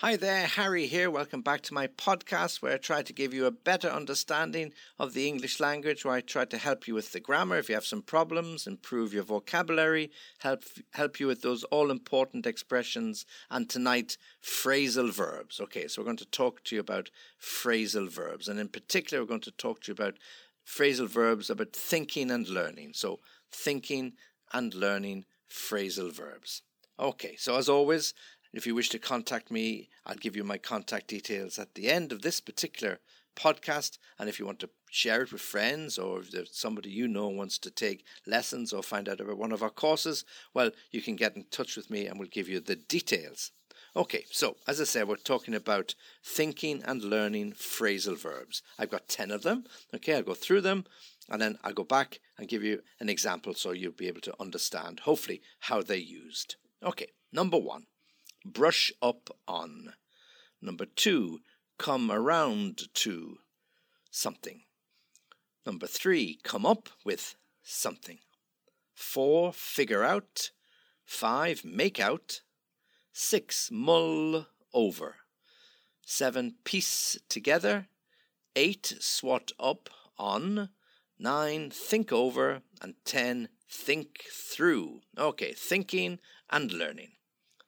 Hi there, Harry here. Welcome back to my podcast where I try to give you a better understanding of the English language, where I try to help you with the grammar if you have some problems, improve your vocabulary, help help you with those all important expressions, and tonight phrasal verbs. Okay, so we're going to talk to you about phrasal verbs, and in particular, we're going to talk to you about phrasal verbs about thinking and learning. So, thinking and learning phrasal verbs. Okay, so as always, if you wish to contact me, I'll give you my contact details at the end of this particular podcast. And if you want to share it with friends or if there's somebody you know wants to take lessons or find out about one of our courses, well, you can get in touch with me and we'll give you the details. Okay, so as I said, we're talking about thinking and learning phrasal verbs. I've got 10 of them. Okay, I'll go through them and then I'll go back and give you an example so you'll be able to understand, hopefully, how they're used. Okay, number one brush up on. Number two, come around to something. Number three, come up with something. Four, figure out. Five, make out. Six, mull over. Seven, piece together. Eight, swot up on. Nine, think over. And ten, think through. Okay, thinking and learning.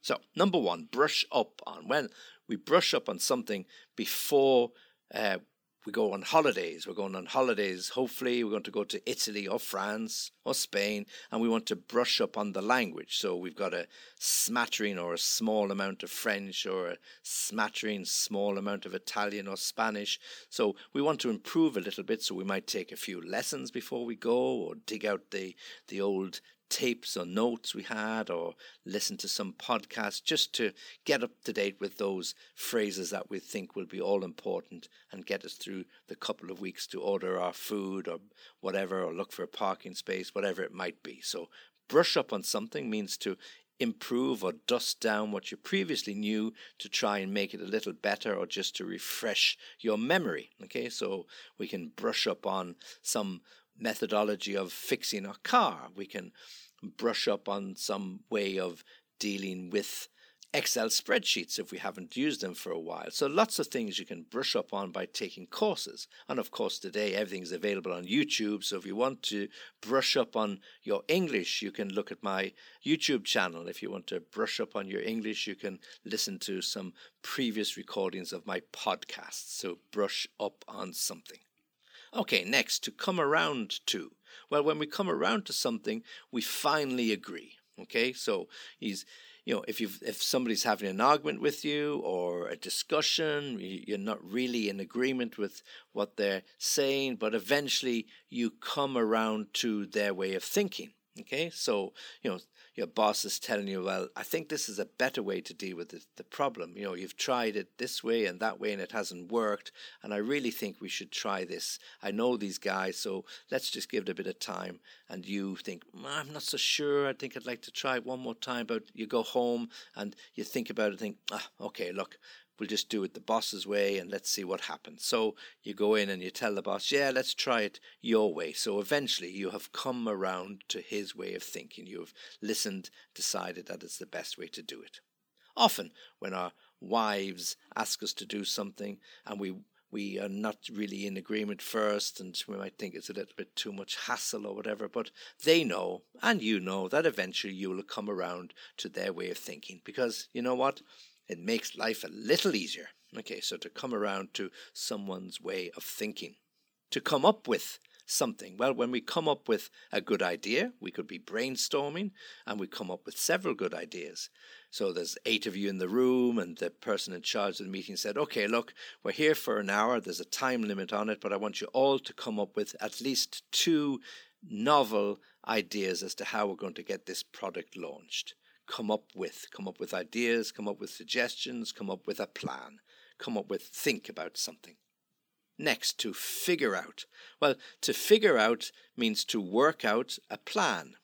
So, number one, brush up on. When we brush up on something before uh, we go on holidays, we're going on holidays. Hopefully, we're going to go to Italy or France or Spain, and we want to brush up on the language. So, we've got a smattering or a small amount of French or a smattering, small amount of Italian or Spanish. So, we want to improve a little bit. So, we might take a few lessons before we go or dig out the, the old tapes or notes we had or listen to some podcasts just to get up to date with those phrases that we think will be all important and get us through the couple of weeks to order our food or whatever or look for a parking space, whatever it might be. So, brush up on something means to improve or dust down what you previously knew to try and make it a little better or just to refresh your memory. Okay, so we can brush up on some methodology of fixing a car. We can brush up on some way of dealing with Excel spreadsheets if we haven't used them for a while. So, lots of things you can brush up on by taking courses. And of course, today everything's available on YouTube. So, if you want to brush up on your English, you can look at my YouTube channel. If you want to brush up on your English, you can listen to some previous recordings of my podcasts. So, brush up on something. Okay, next, to come around to. Well, when we come around to something, we finally agree. Okay, so he's, you know, if you if somebody's having an argument with you or a discussion, you're not really in agreement with what they're saying, but eventually you come around to their way of thinking. Okay, so you know your boss is telling you, well, I think this is a better way to deal with the, the, problem. You know, you've tried it this way and that way and it hasn't worked, and I really think we should try this. I know these guys, so let's just give it a bit of time. And you think, I'm not so sure. I think I'd like to try it one more time. But you go home and you think about it, and think, ah, okay, look, we'll just do it the boss's way and let's see what happens. So you go in and you tell the boss, yeah, let's try it your way. So eventually you have come around to his way of thinking. You have listened, decided that it's the best way to do it. Often, when our wives ask us to do something and we we are not really in agreement first, and we might think it's a little bit too much hassle or whatever, but they know, and you know, that eventually you will come around to their way of thinking. Because you know what? It makes life a little easier. Okay, so to come around to someone's way of thinking, to come up with something. Well, when we come up with a good idea, we could be brainstorming and we come up with several good ideas. So there's eight of you in the room, and the person in charge of the meeting said, Okay, look, we're here for an hour. There's a time limit on it, but I want you all to come up with at least two novel ideas as to how we're going to get this product launched come up with. Come up with ideas, come up with suggestions, come up with a plan, come up with, think about something. Next, to figure out. Well, to figure out means to work out a plan,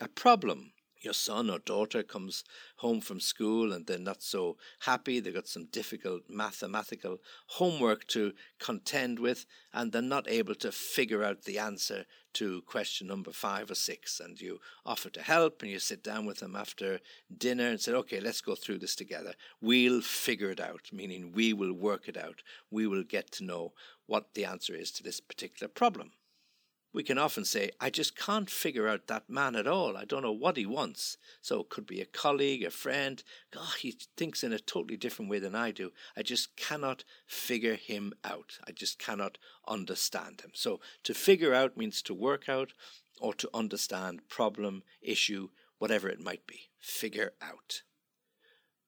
a problem. Your son or daughter comes home from school and they're not so happy, they've got some difficult mathematical homework to contend with, and they're not able to figure out the answer to question number five or six. And you offer to help and you sit down with them after dinner and say, okay, let's go through this together. We'll figure it out, meaning we will work it out. We will get to know what the answer is to this particular problem we can often say, I just can't figure out that man at all. I don't know what he wants. So it could be a colleague, a friend. God, he thinks in a totally different way than I do. I just cannot figure him out. I just cannot understand him. So to figure out means to work out or to understand problem, issue, whatever it might be. Figure out.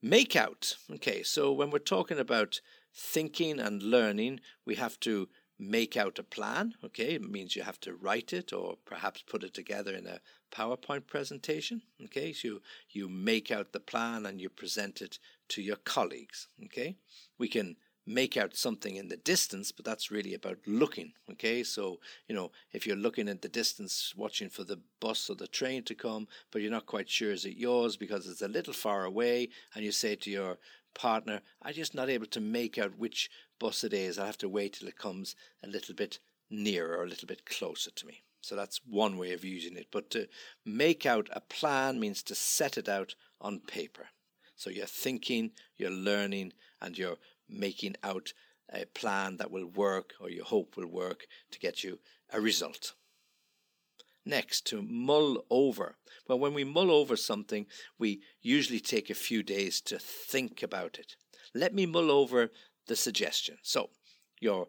Make out. Okay, so when we're talking about thinking and learning, we have to make out a plan. Okay, it means you have to write it or perhaps put it together in a PowerPoint presentation. Okay, so you, you make out the plan and you present it to your colleagues. Okay, we can make out something in the distance, but that's really about looking. Okay, so you know if you're looking at the distance, watching for the bus or the train to come, but you're not quite sure is it yours because it's a little far away, and you say to your partner, I'm just not able to make out which bus it is. I'll have to wait till it comes a little bit nearer a little bit closer to me. So that's one way of using it. But to make out a plan means to set it out on paper. So you're thinking, you're learning, and you're making out a plan that will work or you hope will work to get you a result. Next, to mull over. Well, when we mull over something, we usually take a few days to think about it. Let me mull over the suggestion. So, your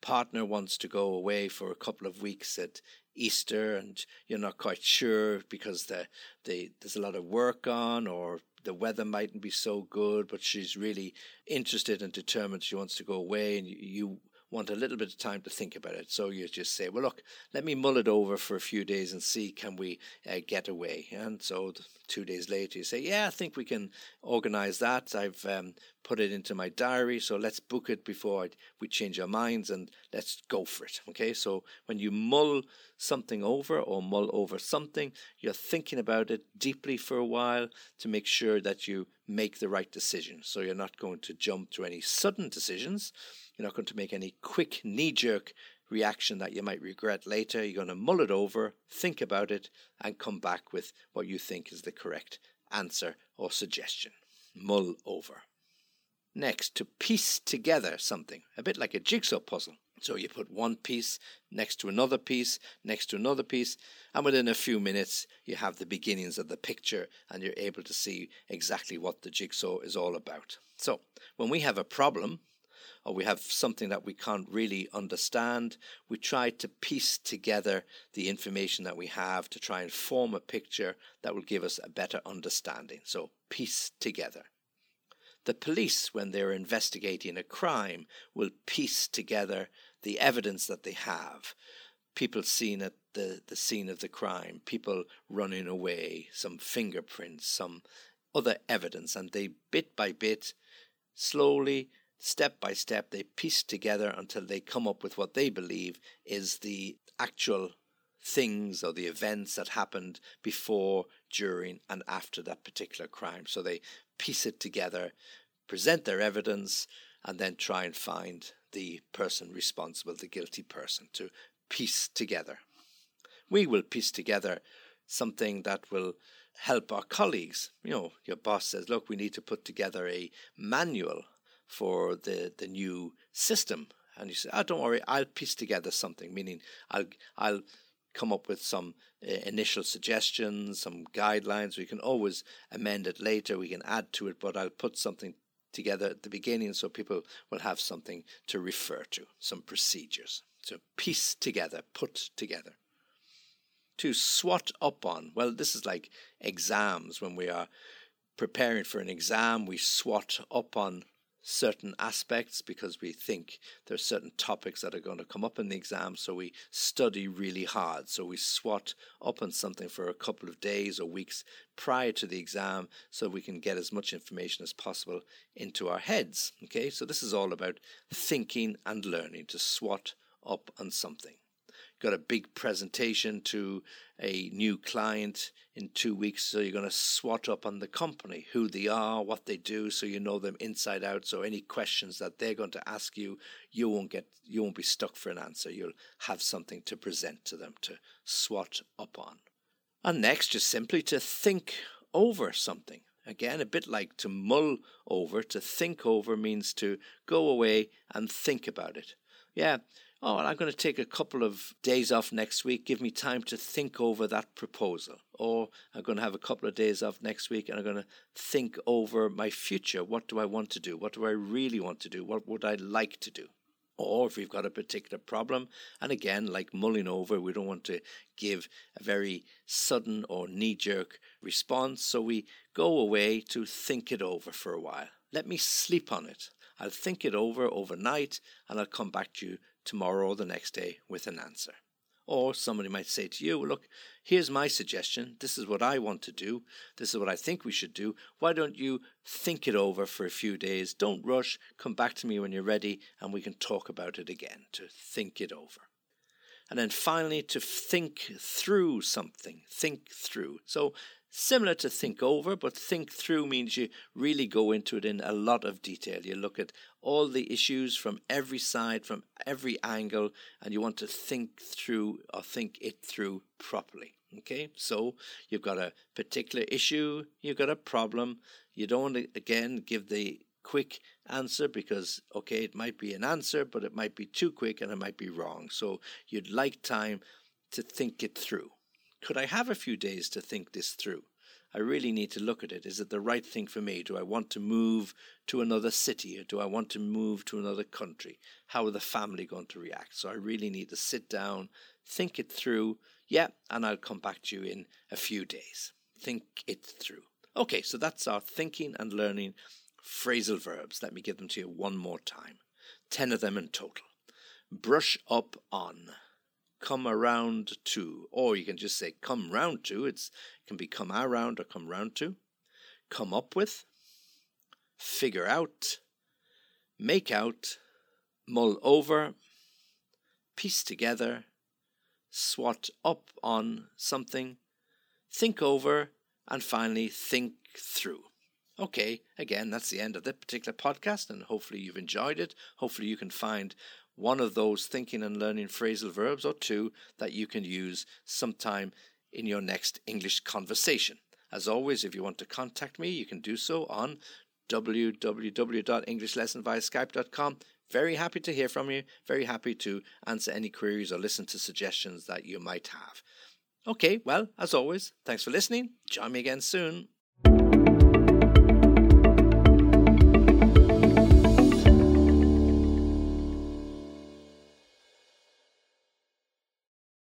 partner wants to go away for a couple of weeks at Easter and you're not quite sure because the, the, there's a lot of work on or the weather mightn't be so good, but she's really interested and determined she wants to go away and you, you want a little bit of time to think about it. So you just say, well, look, let me mull it over for a few days and see can we uh, get away. And so two days later, you say, yeah, I think we can organize that. I've um, put it into my diary, so let's book it before we change our minds and let's go for it. Okay, so when you mull something over or mull over something, you're thinking about it deeply for a while to make sure that you make the right decision. So you're not going to jump to any sudden decisions you're not going to make any quick knee jerk reaction that you might regret later. You're going to mull it over, think about it, and come back with what you think is the correct answer or suggestion. Mull over. Next, to piece together something, a bit like a jigsaw puzzle. So you put one piece next to another piece, next to another piece, and within a few minutes you have the beginnings of the picture and you're able to see exactly what the jigsaw is all about. So when we have a problem, or we have something that we can't really understand, we try to piece together the information that we have to try and form a picture that will give us a better understanding. So, piece together. The police, when they're investigating a crime, will piece together the evidence that they have. People seen at the, the scene of the crime, people running away, some fingerprints, some other evidence, and they bit by bit, slowly step by step, they piece together until they come up with what they believe is the actual things or the events that happened before, during, and after that particular crime. So they piece it together, present their evidence, and then try and find the person responsible, the guilty person, to piece together. We will piece together something that will help our colleagues. You know, your boss says, look, we need to put together a manual for the, the new system. And you say, oh, don't worry, I'll piece together something, meaning I'll, I'll come up with some uh, initial suggestions, some guidelines. We can always amend it later, we can add to it, but I'll put something together at the beginning so people will have something to refer to, some procedures. So piece together, put together. To swot up on, well, this is like exams when we are preparing for an exam, we swot up on certain aspects because we think there's certain topics that are going to come up in the exam so we study really hard. So we swot up on something for a couple of days or weeks prior to the exam so we can get as much information as possible into our heads okay? So this is all about thinking and learning to swot up on something got a big presentation to a new client in two weeks, so you're going to swot up on the company, who they are, what they do, so you know them inside out. So any questions that they're going to ask you, you won't get, you won't be stuck for an answer. You'll have something to present to them to swot up on. And next, just simply to think over something. Again, a bit like to mull over, to think over means to go away and think about it. Yeah, oh, I'm going to take a couple of days off next week, give me time to think over that proposal. Or I'm going to have a couple of days off next week and I'm going to think over my future. What do I want to do? What do I really want to do? What would I like to do? Or if we've got a particular problem, and again, like mulling over, we don't want to give a very sudden or knee jerk response, so we go away to think it over for a while. Let me sleep on it. I'll think it over overnight and I'll come back to you tomorrow or the next day with an answer. Or somebody might say to you, Look, here's my suggestion. This is what I want to do. This is what I think we should do. Why don't you think it over for a few days? Don't rush. Come back to me when you're ready and we can talk about it again. To think it over. And then finally, to think through something. Think through. So Similar to think over, but think through means you really go into it in a lot of detail. You look at all the issues from every side, from every angle, and you want to think through or think it through properly. Okay, so you've got a particular issue, you've got a problem. You don't want to, again, give the quick answer because, okay, it might be an answer, but it might be too quick and it might be wrong. So you'd like time to think it through. Could I have a few days to think this through? I really need to look at it. Is it the right thing for me? Do I want to move to another city or do I want to move to another country? How are the family going to react? So I really need to sit down, think it through. Yeah, and I'll come back to you in a few days. Think it through. Okay, so that's our thinking and learning phrasal verbs. Let me give them to you one more time. Ten of them in total. Brush up on come around to, or you can just say come round to. It's, it can be come around or come round to. Come up with, figure out, make out, mull over, piece together, swot up on something, think over, and finally think through. Okay, again, that's the end of this particular podcast, and hopefully you've enjoyed it. Hopefully, you can find one of those thinking and learning phrasal verbs or two that you can use sometime in your next English conversation. As always, if you want to contact me, you can do so on www.englishlessonviaskype.com. Very happy to hear from you. Very happy to answer any queries or listen to suggestions that you might have. Okay, well, as always, thanks for listening. Join me again soon.